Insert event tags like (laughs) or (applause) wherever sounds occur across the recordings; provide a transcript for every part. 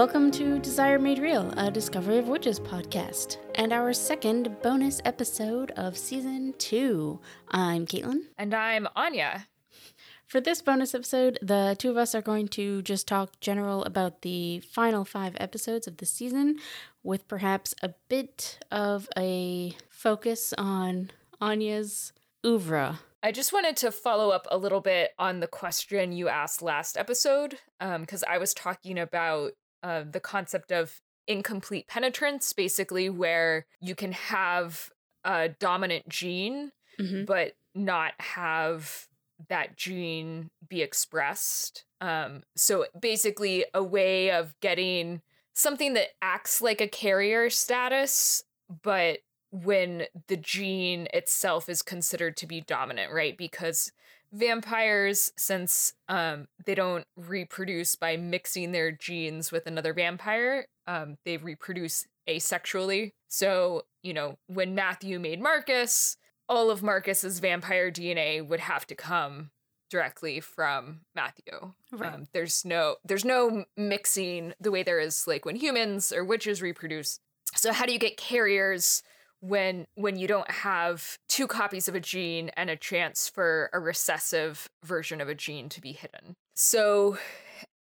Welcome to Desire Made Real, a Discovery of Witches podcast, and our second bonus episode of season two. I'm Caitlin. And I'm Anya. For this bonus episode, the two of us are going to just talk general about the final five episodes of the season, with perhaps a bit of a focus on Anya's oeuvre. I just wanted to follow up a little bit on the question you asked last episode, because um, I was talking about uh, the concept of incomplete penetrance, basically, where you can have a dominant gene, mm-hmm. but not have that gene be expressed. Um, so basically, a way of getting something that acts like a carrier status, but when the gene itself is considered to be dominant, right? Because vampires, since um, they don't reproduce by mixing their genes with another vampire, um, they reproduce asexually. So, you know, when Matthew made Marcus, all of Marcus's vampire DNA would have to come directly from Matthew. Right. Um, there's no there's no mixing the way there is like when humans or witches reproduce. So how do you get carriers when when you don't have two copies of a gene and a chance for a recessive version of a gene to be hidden. So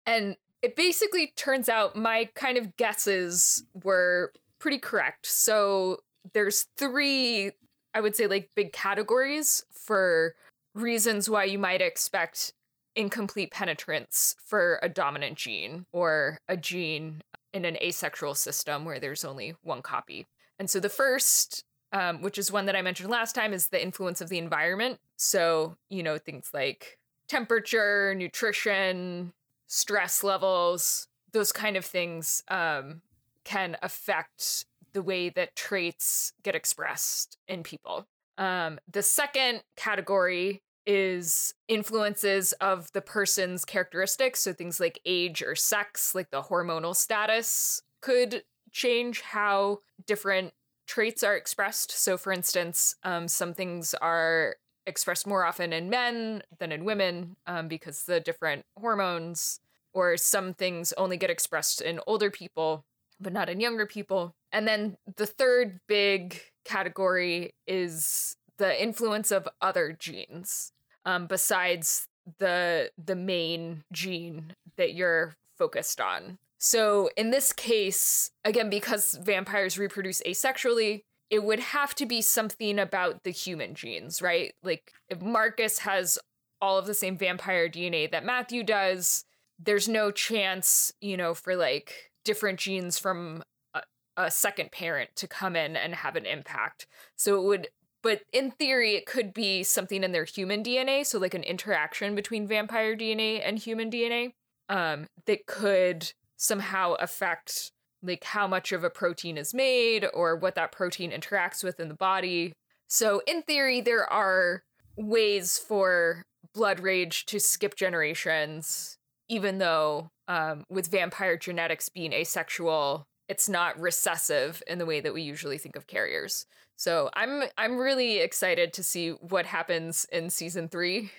and it basically turns out my kind of guesses were pretty correct. So there's three I would say like big categories for reasons why you might expect incomplete penetrance for a dominant gene or a gene in an asexual system where there's only one copy. And so the first, um, which is one that I mentioned last time, is the influence of the environment. So, you know, things like temperature, nutrition, stress levels, those kind of things um, can affect the way that traits get expressed in people. Um, the second category is influences of the person's characteristics. So things like age or sex, like the hormonal status, could change how different traits are expressed. So, for instance, um, some things are expressed more often in men than in women um, because the different hormones, or some things only get expressed in older people, but not in younger people. And then the third big category is the influence of other genes um, besides the the main gene that you're focused on. So in this case, again, because vampires reproduce asexually, it would have to be something about the human genes, right? Like if Marcus has all of the same vampire DNA that Matthew does, there's no chance, you know, for like different genes from a, a second parent to come in and have an impact. So it would but in theory it could be something in their human DNA, so like an interaction between vampire DNA and human DNA um that could somehow affect like how much of a protein is made or what that protein interacts with in the body. So in theory there are ways for blood rage to skip generations even though um, with vampire genetics being asexual it's not recessive in the way that we usually think of carriers so i'm i'm really excited to see what happens in season three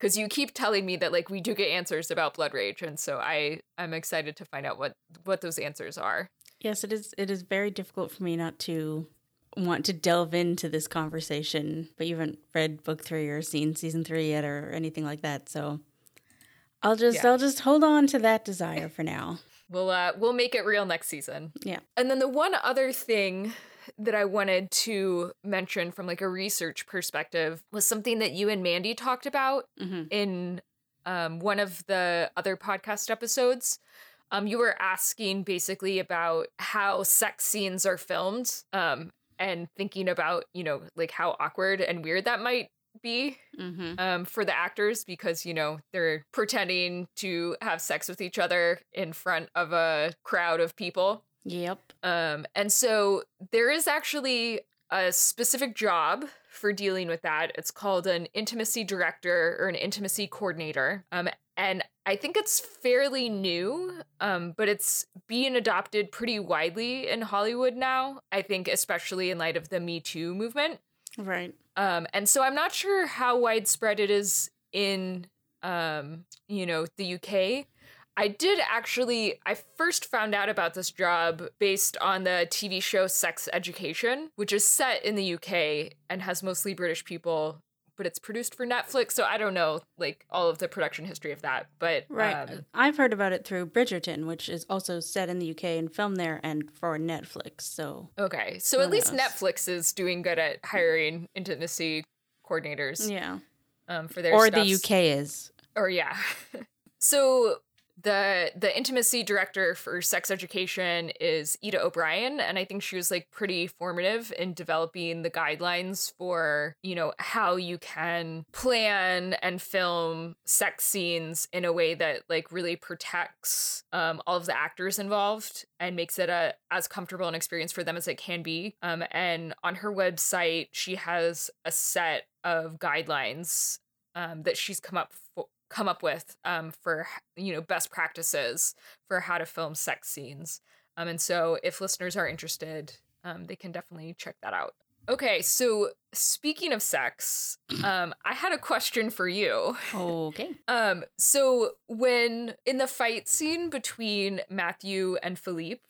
because you keep telling me that like we do get answers about blood rage and so i i'm excited to find out what what those answers are. Yes it is it is very difficult for me not to want to delve into this conversation but you haven't read book three or seen season three yet or anything like that so i'll just yeah. i'll just hold on to that desire for now. (laughs) We'll uh we'll make it real next season. Yeah. And then the one other thing that I wanted to mention from like a research perspective was something that you and Mandy talked about mm-hmm. in um, one of the other podcast episodes. Um, you were asking basically about how sex scenes are filmed um, and thinking about, you know, like how awkward and weird that might be mm-hmm. um, for the actors because, you know, they're pretending to have sex with each other in front of a crowd of people. Yep. Um, and so there is actually a specific job for dealing with that. It's called an intimacy director or an intimacy coordinator. Um, and I think it's fairly new, um, but it's being adopted pretty widely in Hollywood now. I think, especially in light of the Me Too movement. Right. Um, and so I'm not sure how widespread it is in, um, you know, the UK. I did actually, I first found out about this job based on the TV show Sex Education, which is set in the UK and has mostly British people but it's produced for Netflix, so I don't know like all of the production history of that. But right, um, I've heard about it through Bridgerton, which is also set in the UK and filmed there and for Netflix. So okay, so at least Netflix is doing good at hiring intimacy coordinators. Yeah, um, for their or stuffs. the UK is, or yeah. (laughs) so the the intimacy director for sex education is Ita O'Brien and I think she was like pretty formative in developing the guidelines for, you know, how you can plan and film sex scenes in a way that like really protects um, all of the actors involved and makes it a as comfortable an experience for them as it can be. Um, and on her website, she has a set of guidelines um, that she's come up for, come up with um, for you know best practices for how to film sex scenes. Um, and so if listeners are interested, um, they can definitely check that out. Okay, so speaking of sex, um, I had a question for you. Okay. (laughs) Um, so when in the fight scene between Matthew and Philippe,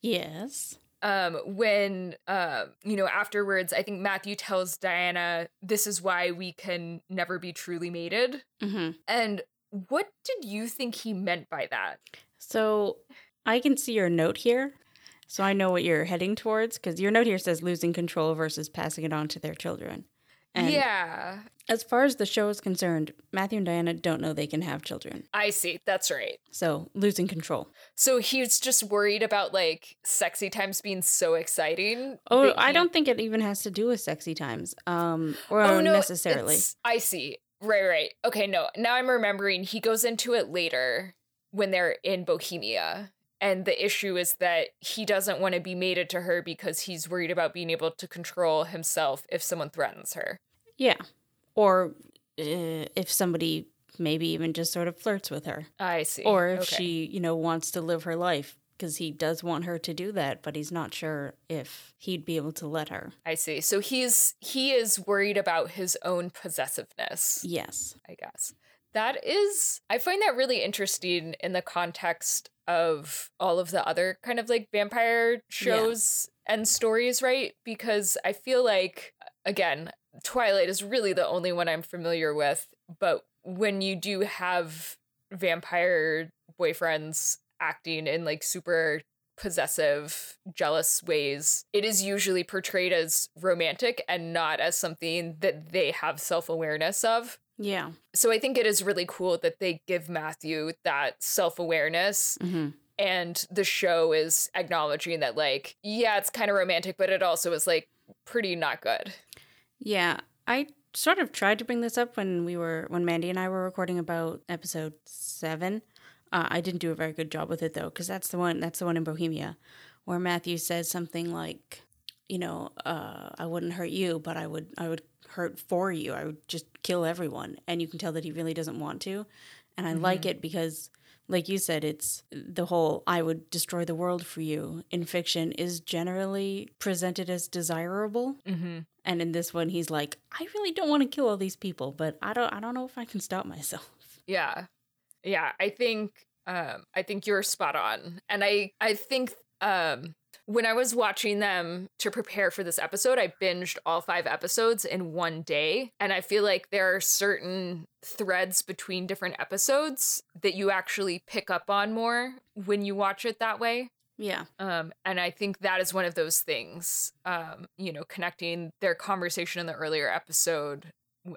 yes, um, when uh, you know afterwards i think matthew tells diana this is why we can never be truly mated. Mm-hmm. and what did you think he meant by that? So i can see your note here so i know what you're heading towards because your note here says losing control versus passing it on to their children and yeah. As far as the show is concerned, Matthew and Diana don't know they can have children. I see. That's right. So losing control. So he's just worried about like sexy times being so exciting. Oh, I don't think it even has to do with sexy times. Um, or oh, no, necessarily. I see. Right, right. Okay, no. Now I'm remembering. He goes into it later when they're in Bohemia. And the issue is that he doesn't want to be mated to her because he's worried about being able to control himself if someone threatens her. Yeah. Or uh, if somebody maybe even just sort of flirts with her. I see. Or if okay. she, you know, wants to live her life because he does want her to do that, but he's not sure if he'd be able to let her. I see. So he's he is worried about his own possessiveness. Yes. I guess. That is I find that really interesting in the context of all of the other kind of like vampire shows yeah. and stories, right? Because I feel like, again, Twilight is really the only one I'm familiar with, but when you do have vampire boyfriends acting in like super possessive, jealous ways, it is usually portrayed as romantic and not as something that they have self awareness of. Yeah. So I think it is really cool that they give Matthew that self awareness. Mm-hmm. And the show is acknowledging that, like, yeah, it's kind of romantic, but it also is like pretty not good. Yeah. I sort of tried to bring this up when we were, when Mandy and I were recording about episode seven. Uh, I didn't do a very good job with it though, because that's the one, that's the one in Bohemia where Matthew says something like, you know, uh, I wouldn't hurt you, but I would, I would hurt for you. I would just kill everyone. And you can tell that he really doesn't want to. And I mm-hmm. like it because, like you said, it's the whole I would destroy the world for you in fiction is generally presented as desirable. Mm-hmm. And in this one, he's like, I really don't want to kill all these people, but I don't, I don't know if I can stop myself. Yeah, yeah. I think, um, I think you're spot on, and I, I think, um, when I was watching them to prepare for this episode, I binged all five episodes in one day. And I feel like there are certain threads between different episodes that you actually pick up on more when you watch it that way. Yeah. Um, and I think that is one of those things, um, you know, connecting their conversation in the earlier episode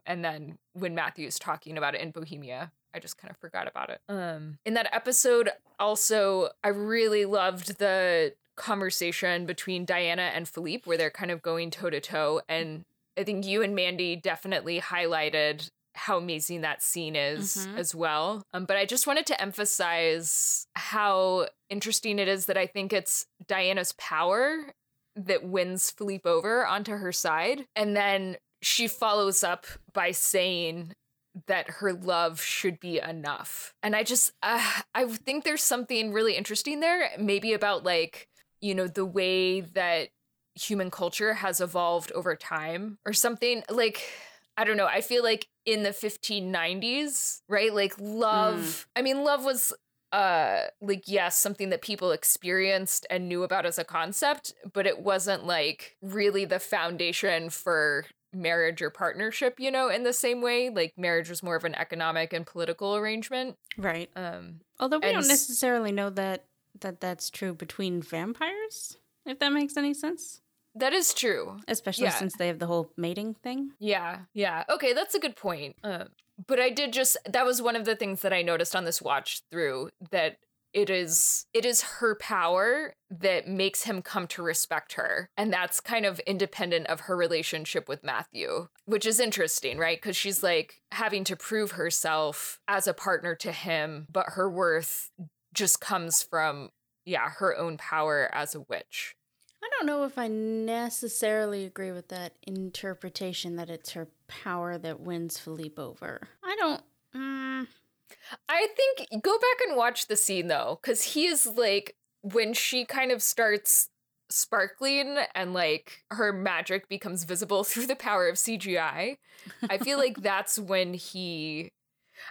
and then when Matthew's talking about it in Bohemia. I just kind of forgot about it. Um, in that episode, also, I really loved the conversation between Diana and Philippe where they're kind of going toe to toe. And I think you and Mandy definitely highlighted how amazing that scene is mm-hmm. as well. Um, but I just wanted to emphasize how interesting it is that I think it's Diana's power that wins Philippe over onto her side. And then she follows up by saying that her love should be enough. And I just, uh, I think there's something really interesting there, maybe about like you know, the way that human culture has evolved over time or something like I don't know. I feel like in the 1590s, right? Like love, mm. I mean love was uh like yes something that people experienced and knew about as a concept but it wasn't like really the foundation for marriage or partnership you know in the same way like marriage was more of an economic and political arrangement Right. um Although we don't necessarily know that that that's true between vampires, if that makes any sense. that is true Especially Yeah. since they have the whole mating thing. Yeah, yeah. Okay, that's a good point. Uh, but I did just that was one of the things that I noticed on this watch through that it is it is her power that makes him come to respect her and that's kind of independent of her relationship with Matthew which is interesting right cuz she's like having to prove herself as a partner to him but her worth just comes from yeah her own power as a witch I don't know if I necessarily agree with that interpretation that it's her power that wins Philippe over. I don't. Mm, I think go back and watch the scene though, because he is like when she kind of starts sparkling and like her magic becomes visible (laughs) through the power of CGI. I feel like (laughs) that's when he.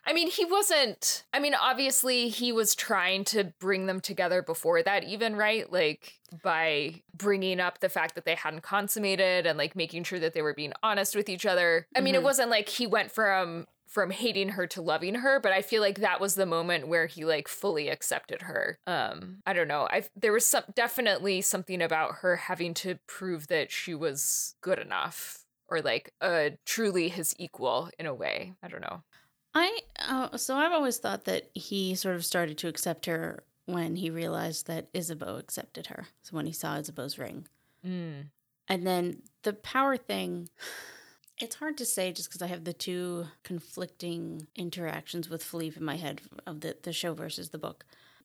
I mean, he wasn't. I mean, obviously, he was trying to bring them together before that, even, right? Like, by bringing up the fact that they hadn't consummated and like making sure that they were being honest with each other. I mean, Mhm. it wasn't like he went from from hating her to loving her but i feel like that was the moment where he like fully accepted her um i don't know i there was some definitely something about her having to prove that she was good enough or like uh truly his equal in a way i don't know I uh, so I've always thought that he sort of started to accept her when he realized that Isabeau accepted her. So when he saw Isabeau's ring, mm. and then the power thing. It's hard to say just because I have the two conflicting interactions with Philippe in my head of the, the show versus the book.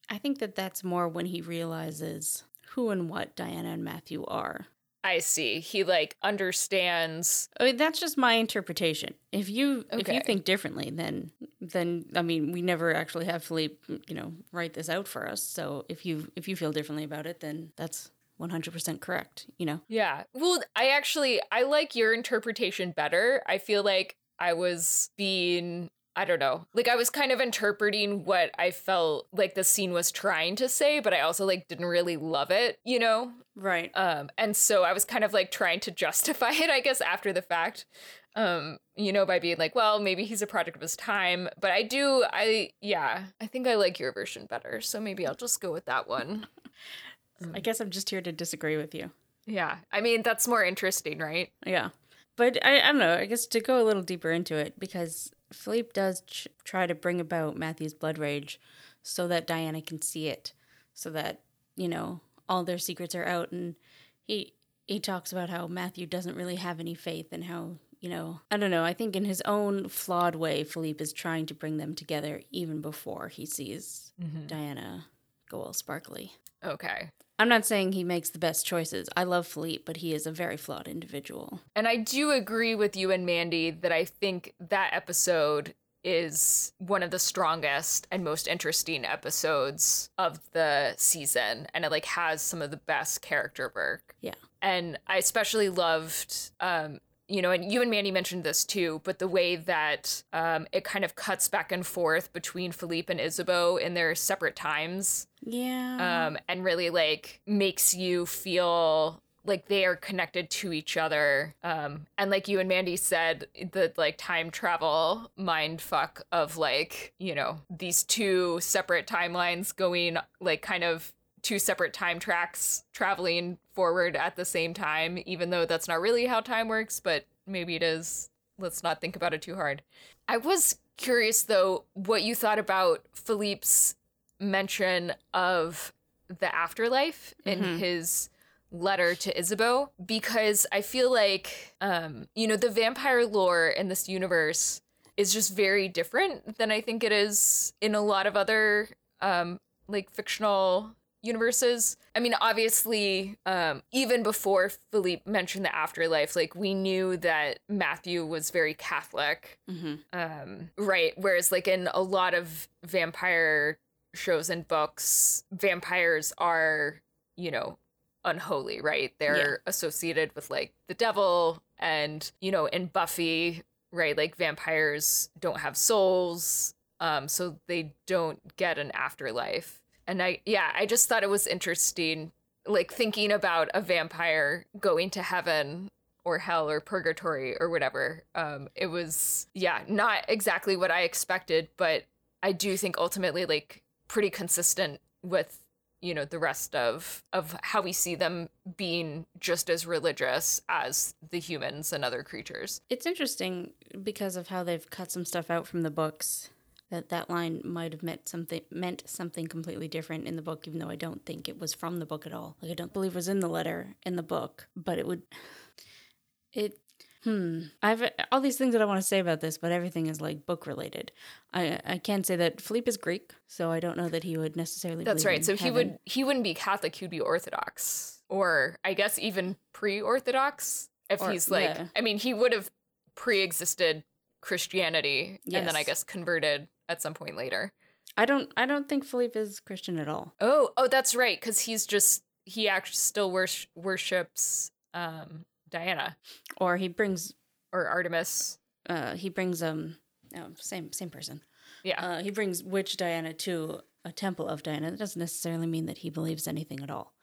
I think that that's more when he realizes who and what Diana and Matthew are. I see he like understands I mean, that's just my interpretation. If you if you think differently, then then I mean, we never actually have Philippe, you know, write this out for us. So if you if you feel differently about it, then that's one hundred percent correct. You know. Yeah. Well, I actually I like your interpretation better. I feel like I was being I don't know. Like I was kind of interpreting what I felt like the scene was trying to say, but I also like didn't really love it, you know? Right. Um and so I was kind of like trying to (laughs) justify it, I guess, after the fact. Um, you know, by being like, well, maybe he's a product of his time. But I do I yeah, I think I like your version better. So maybe I'll just go with that one. (laughs) I guess I'm just here to disagree with you. Yeah. I mean, that's more interesting, right? Yeah. But I, I don't know. I guess to go a little deeper into it, because Philippe does ch- try to bring about Matthew's blood rage so that Diana can see it, so that, you know, all their secrets are out. And he he talks about how Matthew doesn't really have any faith and how, you know, I don't know. I think in his own flawed way, Philippe is trying to bring them together even before he sees mm-hmm. Diana go all sparkly. Okay. I'm not saying he makes the best choices. I love Philippe, but he is a very flawed individual. And I do agree with you and Mandy that I think that episode is one of the strongest and most interesting episodes of the season and it like has some of the best character work. Yeah. And I especially loved um you know, and you and Mandy mentioned this too, but the way that um, it kind of cuts back and forth between Philippe and Isabeau in their separate times Yeah. um, and really like makes you feel like they are connected to each other. Um, and like you and Mandy said, the like time travel mind fuck of like, you know, these two separate timelines going like kind of two separate time tracks traveling forward at the same time, even though that's not really how time works, but maybe it is. Let's not think about it too hard. I was curious though what you thought about Philippe's mention of the afterlife in Mhm. his letter to Isabeau because I feel like um you know the vampire lore in this universe is just very different than I think it is in a lot of other um like fictional universes. I mean obviously um even before Philippe mentioned the afterlife like we knew that Matthew was very Catholic hmm um right whereas like in a lot of vampire shows and books vampires are you know unholy right they're associated with like the devil and you know in buffy right like vampires don't have souls um, so they don't get an afterlife. And I, yeah, I just thought it was interesting, like thinking about a vampire going to heaven or hell or purgatory or whatever. Um, it was, yeah, not exactly what I expected, but I do think ultimately, like, pretty consistent with you know the rest of of how we see them being just as religious as the humans and other creatures It's interesting because of how they've cut some stuff out from the books. That that line might have meant something meant something completely different in the book, even though I don't think it was from the book at all. Like I don't believe it was in the letter in the book, but it would. It. Hmm. I've all these things that I want to say about this, but everything is like book related. I I can say that Philippe is Greek, so I don't know that he would necessarily. that's right so he would he wouldn't be catholic he'd be orthodox or i guess even pre-orthodox if Or- he's like yeah. i mean he would have pre-existed christianity and then i guess converted at some point later I don't. I don't think Philippe is Christian at all. oh oh that's right because he's just he actually still wors- worships um diana Or he brings. or artemis Uh, he brings um. No, same same person. yeah Uh, he brings witch Diana to a temple of Diana. That doesn't necessarily mean that he believes anything at all.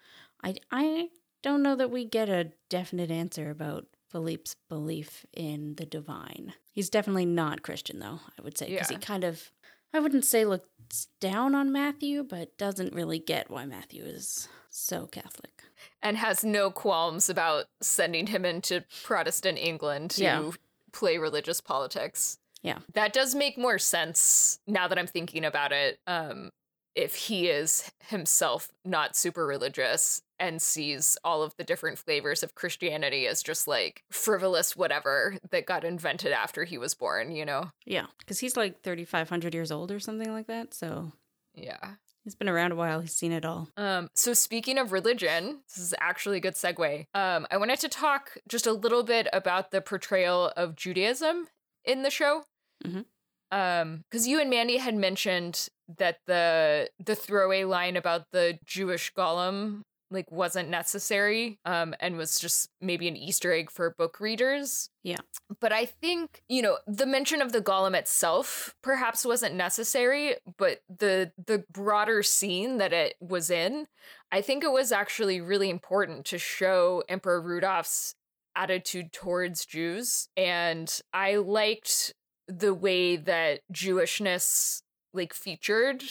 I I don't know that we get a definite answer about Philippe's belief in the divine. He's definitely not Christian, though. I would say because Yeah. he kind of I wouldn't say looks down on Matthew, but doesn't really get why Matthew is so Catholic. and has no qualms about sending him into Protestant England to Yeah. play religious politics. Yeah. That does make more sense now that I'm thinking about it. Um, if he is himself not super religious and sees all of the different flavors of Christianity as just like frivolous whatever that got invented after he was born, you know? Yeah, because he's like thirty five hundred years old or something like that. So Yeah. he's been around a while. He's seen it all. Um, so speaking of religion, this is actually a good segue. Um, I wanted to talk just a little bit about the portrayal of Judaism in the show. Mhm. Um, because you and Mandy had mentioned that the the throwaway line about the Jewish golem like wasn't necessary um and was just maybe an easter egg for book readers Yeah. but i think you know the mention of the golem itself perhaps wasn't necessary but the the broader scene that it was in i think it was actually really important to show emperor rudolph's attitude towards jews and i liked the way that jewishness like featured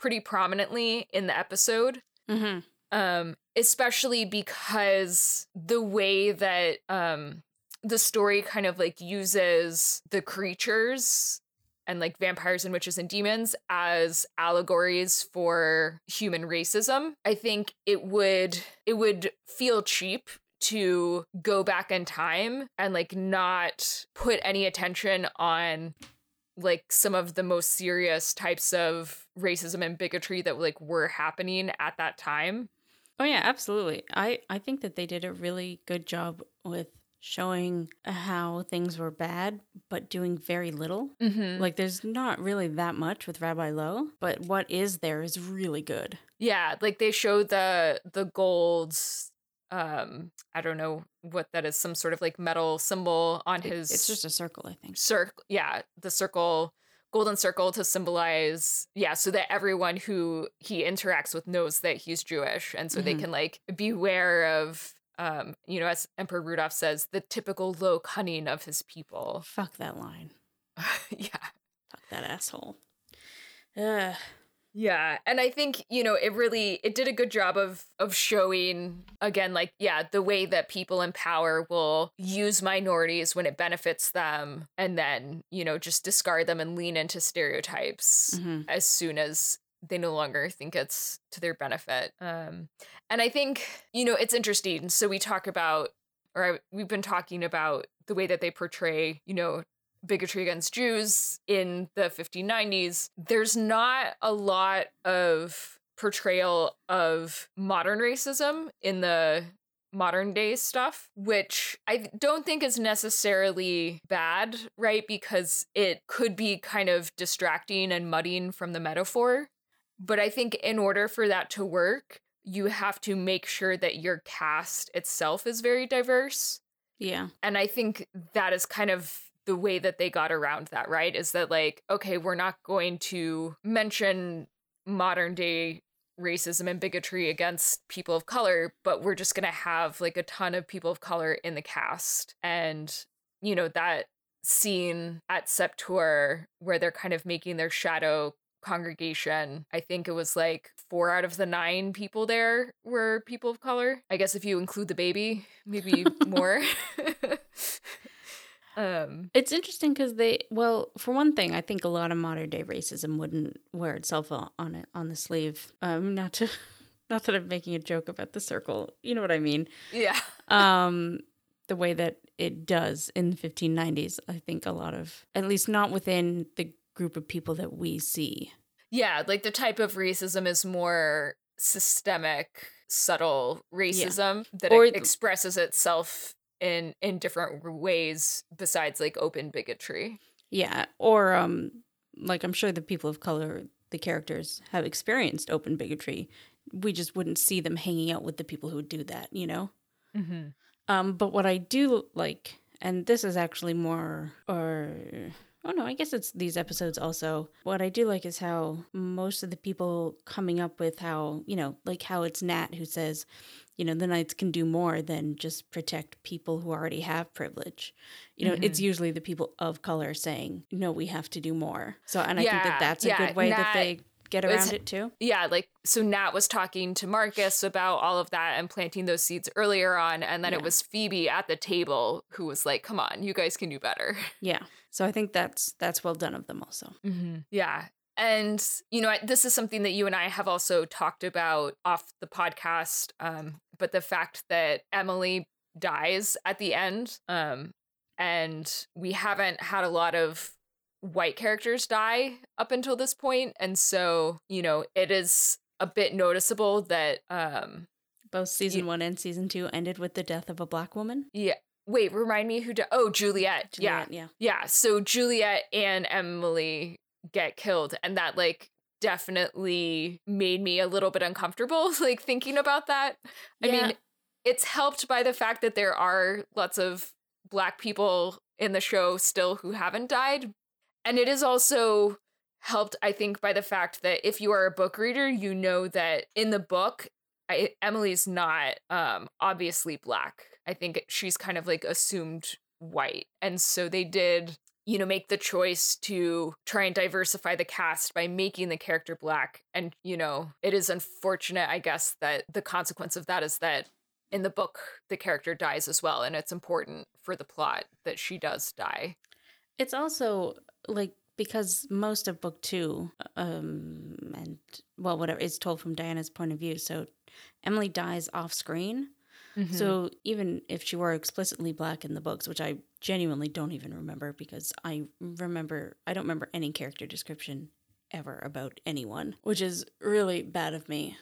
pretty prominently in the episode Mm-hmm. Um especially because the way that um the story kind of like uses the creatures and like vampires and witches and demons as allegories for human racism i think it would it would feel cheap to go back in time and like not put any attention on like some of the most serious types of racism and bigotry that like were happening at that time Oh yeah, absolutely. I I think that they did a really good job with showing how things were bad but doing very little. mm-hmm. Like there's not really that much with Rabbi Loew, but what is there is really good. yeah like they showed the the golds um i don't know what that is some sort of like metal symbol on his it's just a circle, I think. circle yeah the circle golden circle to symbolize yeah so that everyone who he interacts with knows that he's jewish and so they Mhm. can like beware of um you know as emperor rudolph says the typical low cunning of his people Fuck that line. (laughs) yeah Fuck that asshole. Ugh. Yeah, and I think, you know, it really it did a good job of of showing again like yeah, the way that people in power will use minorities when it benefits them and then, you know, just discard them and lean into stereotypes Mhm. as soon as they no longer think it's to their benefit. Um and I think, you know, it's interesting. So we talk about or I, we've been talking about the way that they portray, you know, bigotry against Jews in the 1590s, there's not a lot of portrayal of modern racism in the modern day stuff, which I don't think is necessarily bad, right? Because it could be kind of distracting and muddying from the metaphor. But I think in order for that to work, you have to make sure that your cast itself is very diverse Yeah. and I think that is kind of the way that they got around that, right? Is that like, okay, we're not going to mention modern day racism and bigotry against people of color, but we're just going to have like a ton of people of color in the cast. And, you know, that scene at Sept-Tour where they're kind of making their shadow congregation, I think it was like four out of the nine people there were people of color. I guess if you include the baby, maybe (laughs) more. (laughs) um it's interesting because they well for one thing i think a lot of modern day racism wouldn't wear itself on it on the sleeve um not to (laughs) not that i'm making a joke about the circle you know what i mean yeah um the way that it does in the 1590s i think a lot of at least not within the group of people that we see. Yeah, like the type of racism is more systemic, subtle racism yeah. that or, it expresses itself in in different ways besides like open bigotry. Yeah, or um like I'm sure the people of color the characters have experienced open bigotry. We just wouldn't see them hanging out with the people who do that, you know? Mm-hmm. Um, but what I do like, and this is actually more, or Oh no, I guess it's these episodes also. What I do like is how most of the people coming up with how, you know, like how it's Nat who says, you know, the Knights can do more than just protect people who already have privilege. You know, mm-hmm. it's usually the people of color saying, no, we have to do more. So, and I yeah, think that that's a yeah, good way Nat, that they get around it too. Yeah, like so Nat was talking to Marcus about all of that and planting those seeds earlier on and then yeah. it was Phoebe at the table who was like, "Come on, you guys can do better." (laughs) Yeah. So I think that's that's well done of them also. Mm-hmm. Yeah. And, you know, this is something that you and I have also talked about off the podcast. Um, but the fact that Emily dies at the end, um, and we haven't had a lot of white characters die up until this point and so you know it is a bit noticeable that um both season you, one and season two ended with the death of a black woman? Yeah. Wait remind me who di- oh juliet, juliet yeah. yeah. Yeah so juliet and emily get killed and that like definitely made me a little bit uncomfortable (laughs) like thinking about that i mean it's helped by the fact that there are lots of black people in the show still who haven't died and it is also helped, I think, by the fact that if you are a book reader, you know that in the book, I, Emily's not um, obviously black. I think she's kind of like assumed white. And so they did, you know, make the choice to try and diversify the cast by making the character black. And, you know, it is unfortunate, I guess, that the consequence of that is that in the book, the character dies as well. And it's important for the plot that she does die. It's also like because most of book two um and well whatever is told from diana's point of view so emily dies off screen mm-hmm. so even if she were explicitly black in the books which i genuinely don't even remember because i remember i don't remember any character description ever about anyone which is really bad of me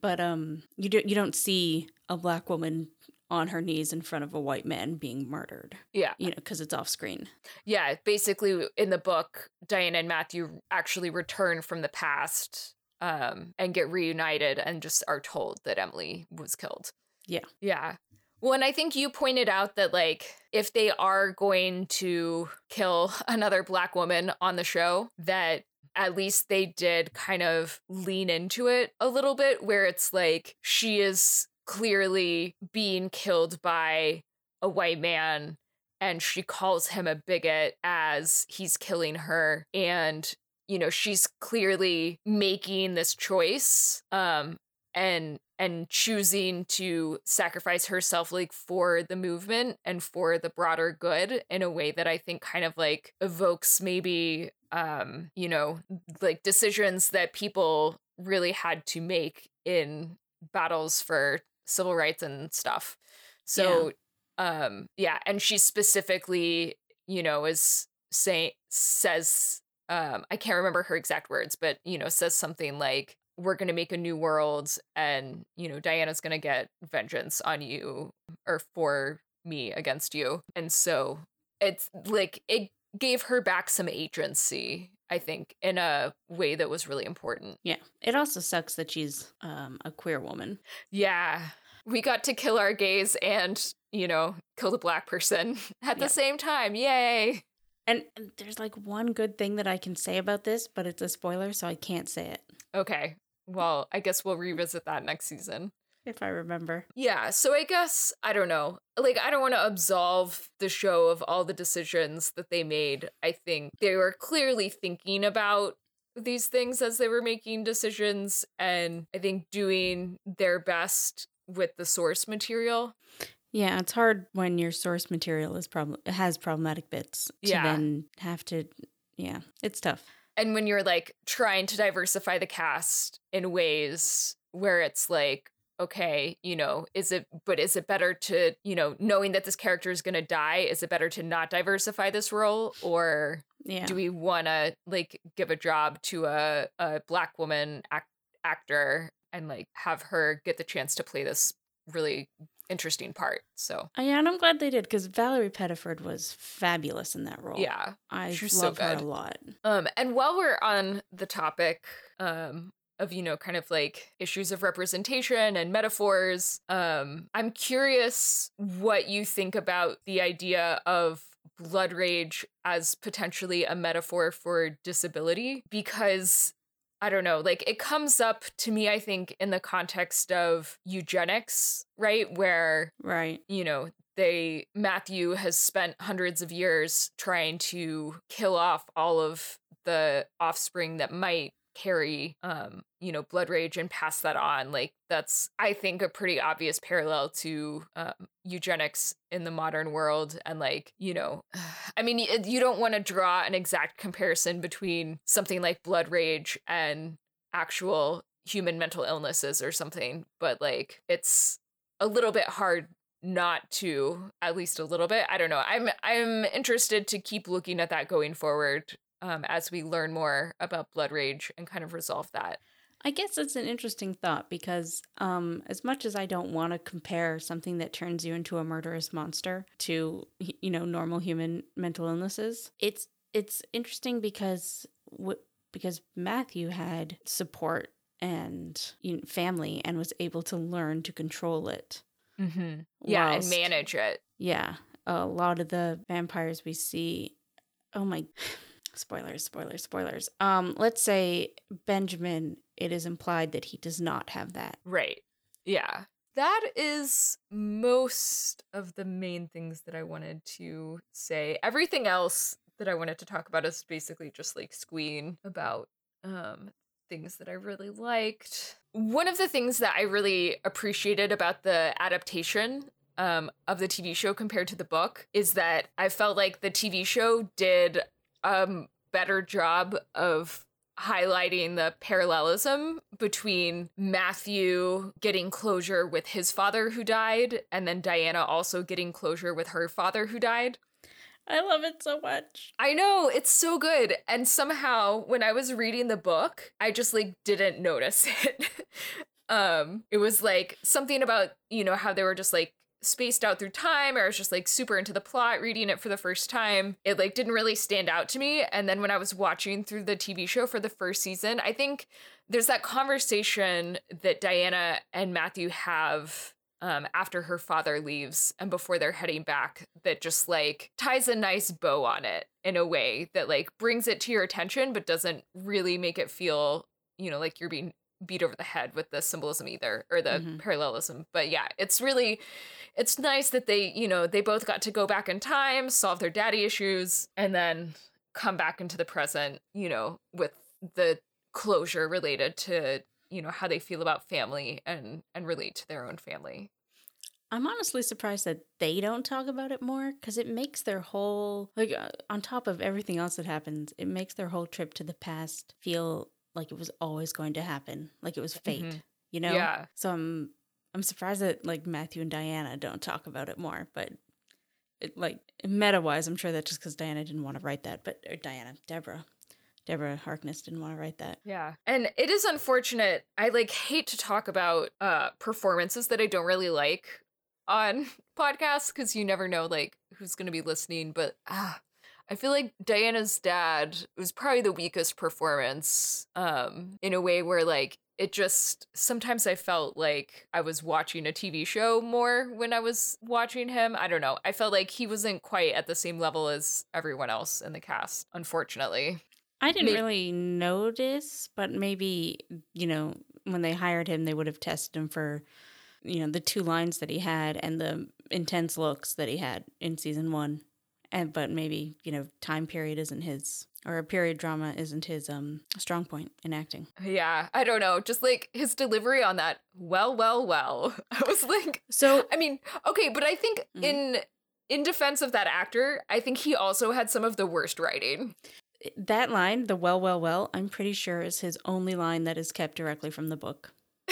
but um you do you don't see a black woman on her knees in front of a white man being murdered. Yeah. You know, because it's off screen. Yeah. Basically, in the book, Diana and Matthew actually return from the past um, and get reunited and just are told that Emily was killed. Yeah. Yeah. Well, and I think you pointed out that, like, if they are going to kill (laughs) another black woman on the show, that at least they did kind of lean into it a little bit, where it's like she is clearly being killed by a white man and she calls him a bigot as he's killing her and you know she's clearly making this choice um and and choosing to sacrifice herself like for the movement and for the broader good in a way that i think kind of like evokes maybe um you know like decisions that people really had to make in battles for civil rights and stuff. So yeah. um yeah, and she specifically, you know, is saying says um I can't remember her exact words, but you know, says something like we're going to make a new world and you know Diana's going to get vengeance on you or for me against you. And so it's like it gave her back some agency I think, in a way that was really important. Yeah. It also sucks that she's um, a queer woman. Yeah. We got to kill our gays and, you know, kill the black person (laughs) at the same time. Yay. And there's like one good thing that I can say about this, but it's a spoiler, so I can't say it Okay. Well, I guess we'll revisit that next season. if I remember. Yeah, so I guess I don't know. Like I don't want to absolve the show of all the decisions that they made. I think they were clearly thinking about these things as they were making decisions and I think doing their best with the source material. Yeah, it's hard when your source material is problem has problematic bits to Yeah. then have to. Yeah, it's tough. And when you're like trying to diversify the cast in ways where it's like okay, you know, is it but is it better to, you know, knowing that this character is going to die, is it better to not diversify this role? Or Yeah, do we want to like give a job to a, a black woman act- actor and like have her get the chance to play this really interesting part so Uh, yeah, and I'm glad they did because Valerie Pettiford was fabulous in that role. yeah I she's so love her a lot. um and while we're on the topic um of you know kind of like issues of representation and metaphors um i'm curious what you think about the idea of blood rage as potentially a metaphor for disability because I don't know, like it comes up to me, I think, in the context of eugenics, right? Where, Right. you know, they, Matthew has spent hundreds of years trying to kill off all of the offspring that might carry, um, you know, blood rage and pass that on. Like that's, I think, a pretty obvious parallel to um, eugenics in the modern world. And like, you know, (sighs) I mean, you don't want to draw an exact comparison between something like blood rage and actual human mental illnesses or something, but like it's a little bit hard not to at least a little bit i don't know i'm i'm interested to keep looking at that going forward um, as we learn more about blood rage and kind of resolve that I guess it's an interesting thought because, um, as much as I don't want to compare something that turns you into a murderous monster to, you know, normal human mental illnesses, it's it's interesting because w- because Matthew had support and you know, family and was able to learn to control it. mm-hmm. yeah whilst- and manage it Yeah, a lot of the vampires we see. Oh my, spoilers, spoilers, spoilers. Um, let's say Benjamin. It is implied that he does not have that. right yeah that is most of the main things that i wanted to say everything else that i wanted to talk about is basically just like squeeing about um things that i really liked one of the things that i really appreciated about the adaptation um, of the tv show compared to the book is that i felt like the tv show did a better job of highlighting the parallelism between Matthew getting closure with his father who died and then Diana also getting closure with her father who died. I love it so much. I know, it's so good. And somehow when I was reading the book, I just like didn't notice (laughs) it. um it was like something about, you know, how they were just like spaced out through time or I was just like super into the plot reading it for the first time. It like didn't really stand out to me and then when I was watching through the TV show for the first season, I think there's that conversation that Diana and Matthew have um, after her father leaves and before they're heading back that just like ties a nice bow on it in a way that like brings it to your attention but doesn't really make it feel you know like you're being beat over the head with the symbolism either or the Mhm. parallelism but yeah it's really it's nice that they you know they both got to go back in time solve their daddy issues and then come back into the present you know with the closure related to you know how they feel about family and and relate to their own family I'm honestly surprised that they don't talk about it more because it makes their whole like uh, on top of everything else that happens, it makes their whole trip to the past feel like it was always going to happen, like it was fate. Mhm. You know? Yeah. So I'm I'm surprised that like Matthew and Diana don't talk about it more, but it, like meta wise, I'm sure that's just because Diana didn't want to write that, but or Diana, Deborah, Deborah Harkness didn't want to write that. Yeah. And it is unfortunate. I like hate to talk about uh performances that I don't really like on (laughs) podcasts because you never know like who's going to be listening, but ah I feel like Diana's dad was probably the weakest performance um in a way where like it just sometimes I felt like I was watching a TV show more when I was watching him. I don't know. I felt like he wasn't quite at the same level as everyone else in the cast, unfortunately. I didn't maybe- really notice, but maybe, you know, when they hired him, they would have tested him for, you know, the two lines that he had and the intense looks that he had in season one. And but maybe, you know, time period isn't his or a period drama isn't his um strong point in acting. Yeah, I don't know. Just like his delivery on that well, well, well. (laughs) I was like So I mean, okay, but I think mm-hmm. in in defense of that actor, I think he also had some of the worst writing. That line, the well, well, well, I'm pretty sure is his only line that is kept directly from the book. (laughs)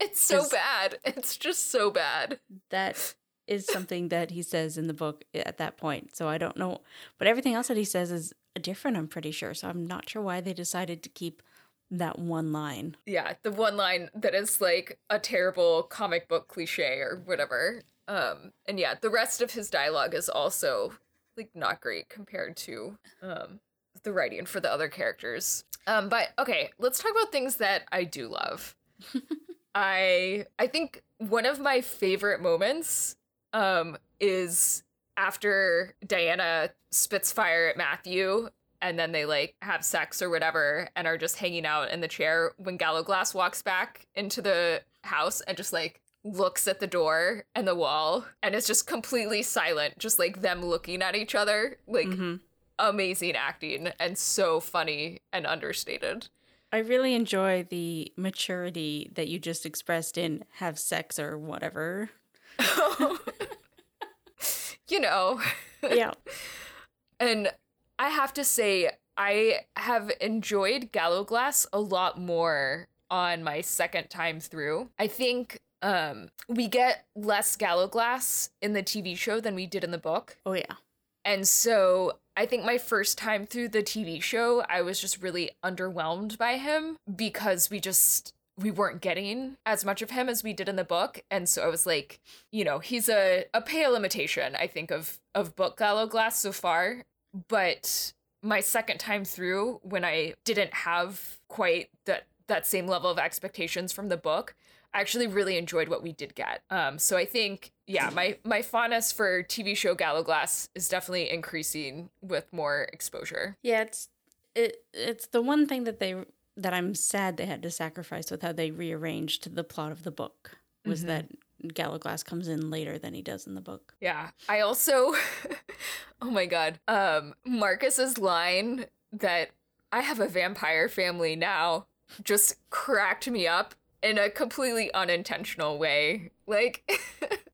it's so bad. It's just so bad. That is something that he says in the book at that point. So I don't know. But everything else that he says is different, I'm pretty sure. So I'm not sure why they decided to keep that one line. Yeah, the one line that is like a terrible comic book cliche or whatever. Um and yeah, the rest of his dialogue is also like not great compared to um the writing for the other characters. Um but okay, let's talk about things that I do love. (laughs) I I think one of my favorite moments um is after Diana spits fire at Matthew and then they like have sex or whatever and are just hanging out in the chair when Gallowglass walks back into the house and just like looks at the door and the wall and it's just completely silent just like them looking at each other like mm-hmm. amazing acting and so funny and understated I really enjoy the maturity that you just expressed in have sex or whatever. (laughs) you know. Yeah. (laughs) and I have to say, I have enjoyed Gallowglass a lot more on my second time through. I think um we get less Gallowglass in the TV show than we did in the book. Oh yeah. And so I think my first time through the TV show, I was just really underwhelmed by him because we just we weren't getting as much of him as we did in the book and so i was like you know he's a, a pale imitation i think of of book Gallowglass so far but my second time through when i didn't have quite that that same level of expectations from the book i actually really enjoyed what we did get. Um so i think yeah my my fondness for tv show Gallowglass is definitely increasing with more exposure. Yeah it's it it's the one thing that they that I'm sad they had to sacrifice with how they rearranged the plot of the book was mm-hmm. that Gallowglass comes in later than he does in the book. Yeah. I also (laughs) Oh my god. Um Marcus's line that I have a vampire family now just cracked me up in a completely unintentional way. Like (laughs)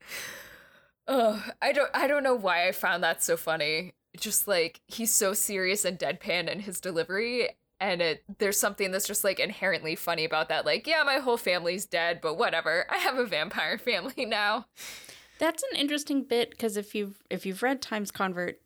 Oh, I don't I don't know why I found that so funny. Just like he's so serious and deadpan in his delivery and it there's something that's just like inherently funny about that like yeah my whole family's dead but whatever i have a vampire (laughs) family now that's an interesting bit because if you've if you've read Time's Convert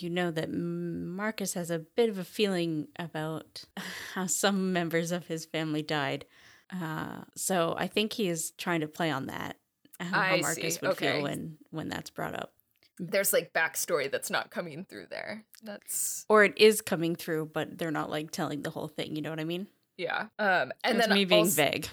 you know that marcus has a bit of a feeling about (laughs) how some members of his family died uh, so i think he is trying to play on that how, how marcus see. would okay. feel when when that's brought up there's like backstory that's not coming through there. That's or it is coming through, but they're not like telling the whole thing. You know what I mean? Yeah. Um, and That's then me being also, vague.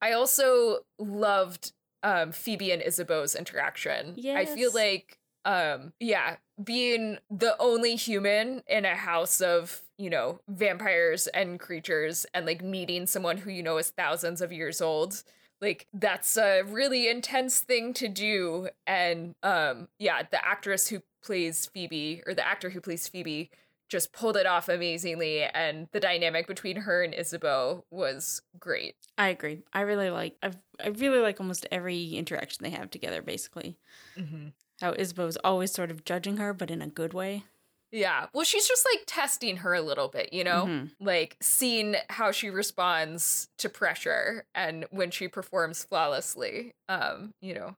I also loved um Phoebe and Isabeau's interaction. Yes. I feel like um yeah, being the only human in a house of you know vampires and creatures and like meeting someone who you know is thousands of years old like that's a really intense thing to do and um yeah the actress who plays phoebe or the actor who plays phoebe just pulled it off amazingly and the dynamic between her and isabeau was great. I agree. I really like I've, i really like almost every interaction they have together basically. Mm-hmm. how isabeau's always sort of judging her but in a good way yeah. Well, she's just like testing her a little bit, you know? Mm-hmm. Like seeing how she responds to pressure and when she performs flawlessly. Um, you know.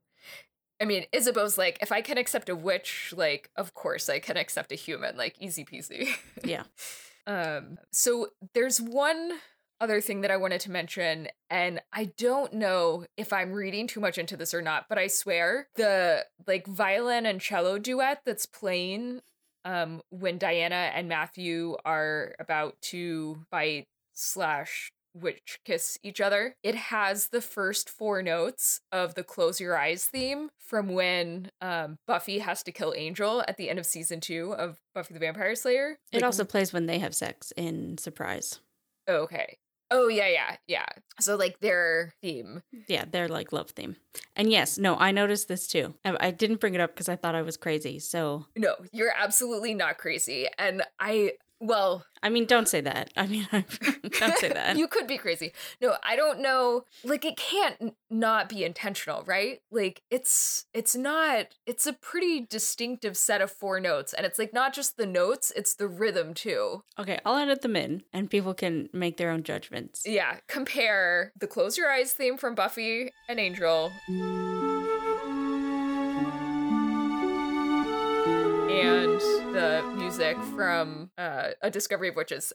I mean, Isabeau's like, if I can accept a witch, like, of course I can accept a human, like easy peasy. yeah. (laughs) Um, so there's one other thing that I wanted to mention, and I don't know if I'm reading too much into this or not, but I swear the like violin and cello duet that's playing um, when Diana and Matthew are about to fight slash witch kiss each other. It has the first four notes of the close your eyes theme from when um, Buffy has to kill Angel at the end of season two of Buffy the Vampire Slayer. It also plays when they have sex in Surprise. Okay. Oh yeah, yeah, yeah. So like their theme. Yeah, their like love theme. And yes, no, I noticed this too. I, I didn't bring it up because I thought I was crazy. So No, you're absolutely not crazy. And I well, I mean, don't say that. I mean, (laughs) don't say that. you could be crazy. No, I don't know. Like it can't not be intentional, right? Like it's it's not it's a pretty distinctive set of four notes and it's like not just the notes, it's the rhythm too. Okay, I'll edit them in and people can make their own judgments. Yeah, compare the Close Your Eyes theme from Buffy and Angel the music from uh, A Discovery of Witches.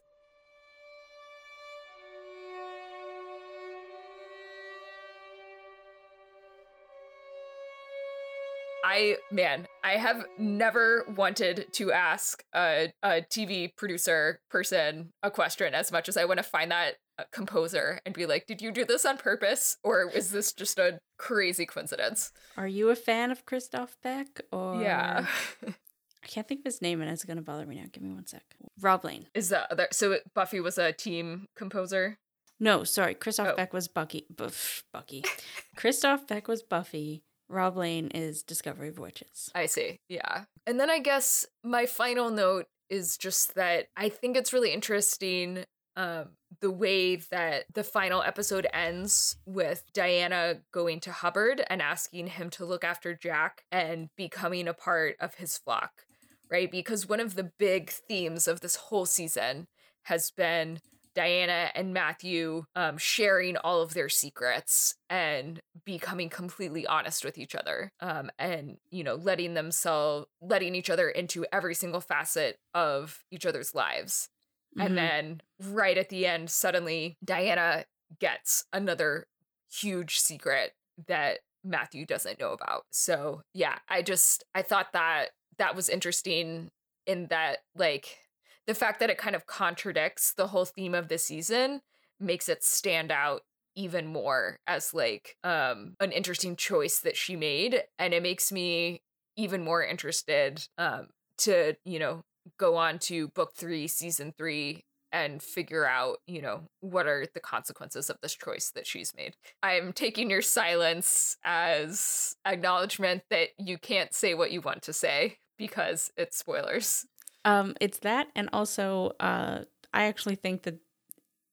I man, I have never wanted to ask a, a TV producer person a question as much as I want to find that uh, composer and be like, "Did you do this on purpose, or is this just a crazy coincidence?" Are you a fan of Christoph Beck? Or Yeah, (laughs) I can't think of his name, and it's gonna bother me now. Give me one sec. Rob Lane. is that other? So Buffy was a team composer. No, sorry, Christoph Oh. Beck was Bucky. Buff, Bucky. (laughs) Christoph Beck was Buffy. Rob Lane is Discovery of Witches. I see. Yeah. And then I guess my final note is just that I think it's really interesting um, the way that the final episode ends with Diana going to Hubbard and asking him to look after Jack and becoming a part of his flock, right? Because one of the big themes of this whole season has been Diana and Matthew um, sharing all of their secrets and becoming completely honest with each other, um, and you know, letting themselves, letting each other into every single facet of each other's lives. Mhm. And then right at the end, suddenly Diana gets another huge secret that Matthew doesn't know about. So yeah, I just I thought that that was interesting in that like the fact that it kind of contradicts the whole theme of the season makes it stand out even more as like um an interesting choice that she made and it makes me even more interested um to you know go on to book 3 season 3 and figure out you know what are the consequences of this choice that she's made. I'm taking your silence as acknowledgement that you can't say what you want to say because it's spoilers Um, it's that, and also, uh, I actually think that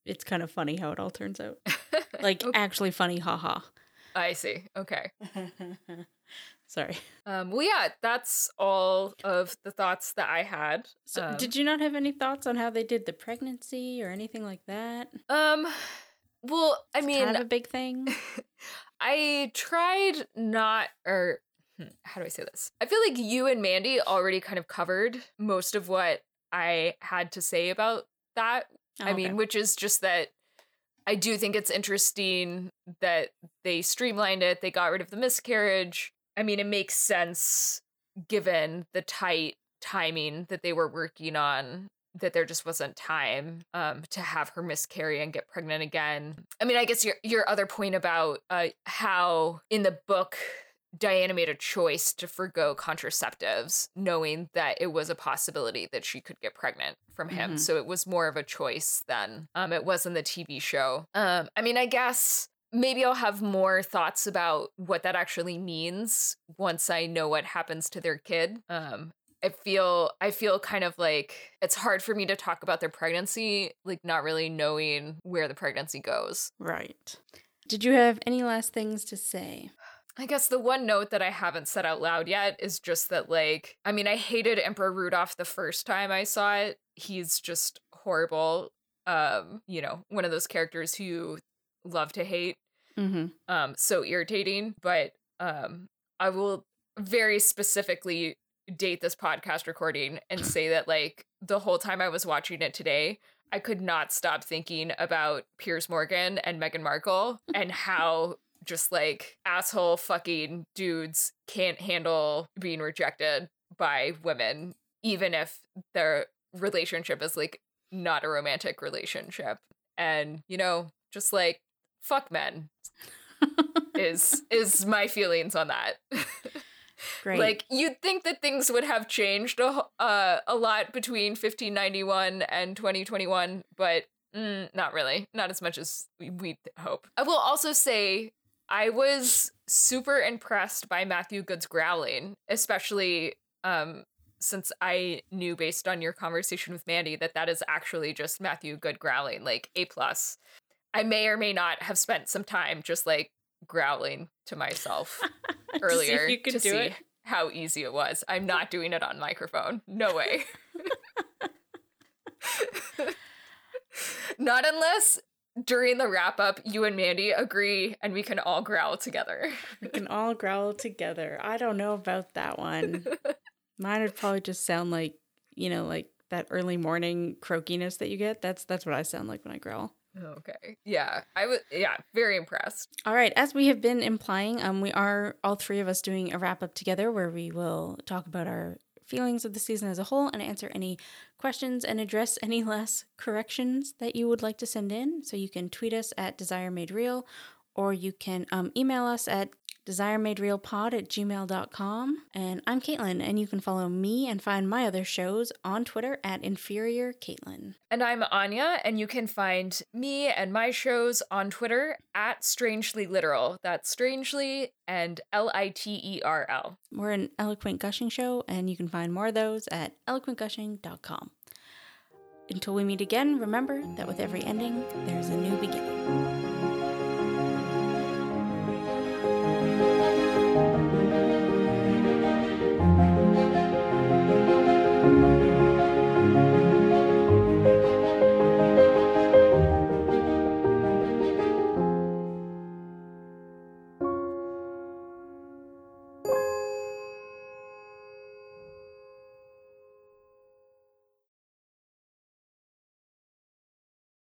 it's kind of funny how it all turns out. (laughs) Like, Okay. actually funny, haha. i see okay (laughs) Sorry. Um, well, yeah, that's all of the thoughts that I had. So, um, did you not have any thoughts on how they did the pregnancy or anything like that? um, well, I It's mean, kind of a big thing. (laughs) I tried not, or how do I say this? I feel like you and Mandy already kind of covered most of what I had to say about that. I Oh, mean, okay. which is just that I do think it's interesting that they streamlined it, they got rid of the miscarriage. I mean, it makes sense given the tight timing that they were working on that there just wasn't time um to have her miscarry and get pregnant again. I mean, I guess your your other point about uh how in the book Diana made a choice to forego contraceptives, knowing that it was a possibility that she could get pregnant from him. Mhm. So it was more of a choice than um, it was in the TV show. Um, I mean, I guess maybe I'll have more thoughts about what that actually means once I know what happens to their kid. Um, I feel I feel kind of like it's hard for me to talk about their pregnancy, like not really knowing where the pregnancy goes. right. Did you have any last things to say? I guess the one note that I haven't said out loud yet is just that, like, I mean, I hated Emperor Rudolph the first time I saw it. He's just horrible. Um, you know, one of those characters who you love to hate. Mm-hmm. Um, so irritating. But um, I will very specifically date this podcast recording and say that, like, the whole time I was watching it today, I could not stop thinking about Piers Morgan and Meghan Markle and (laughs) how just like asshole fucking dudes can't handle being rejected by women even if their relationship is like not a romantic relationship. And, you know, just like fuck men is (laughs) is my feelings on that. (laughs) Great. Like you'd think that things would have changed a, uh, a lot between 1591 and 2021, but mm, not really. Not as much as we, we hope. I will also say I was super impressed by Matthew Goode's growling, especially um, since I knew based on your conversation with Mandy that that is actually just Matthew Goode growling, like A plus. I may or may not have spent some time just like growling to myself (laughs) earlier you could to do see it. how easy it was. I'm not doing it on microphone. No way. (laughs) (laughs) not unless during the wrap up you and Mandy agree and we can all growl together. we can all growl together. I don't know about that one. (laughs) Mine would probably just sound like, you know, like that early morning croakiness that you get. That's that's what I sound like when I growl. Okay. Yeah. I was yeah, very impressed. All right, as we have been implying, um, we are all three of us doing a wrap up together where we will talk about our feelings of the season as a whole and answer any questions and address any last corrections that you would like to send in. So you can tweet us at Desire Made Real or you can um, email us at desiremaderealpod at gmail.com. And I'm Caitlin, and you can follow me and find my other shows on Twitter at Inferior Caitlin. And I'm Anya, and you can find me and my shows on Twitter at Strangely Literal. That's Strangely and L I T E R L. We're an eloquent gushing show, and you can find more of those at eloquentgushing.com. Until we meet again, remember that with every ending, there's a new beginning.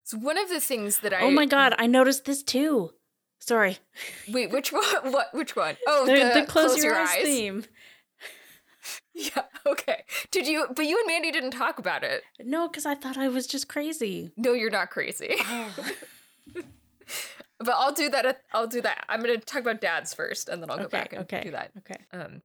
So one of the things that I Oh my god, I noticed this too. Sorry. (laughs) wait, which one? (laughs) What? Which one? Oh, The, the, the close, your, eyes, theme. (laughs) Yeah. Okay. Did you? But you and Mandy didn't talk about it. No, because I thought I was just crazy. No, you're not crazy. but I'll do that. I'll do that. I'm gonna talk about dads first, and then I'll go Okay, back and okay, do that. Okay. Um,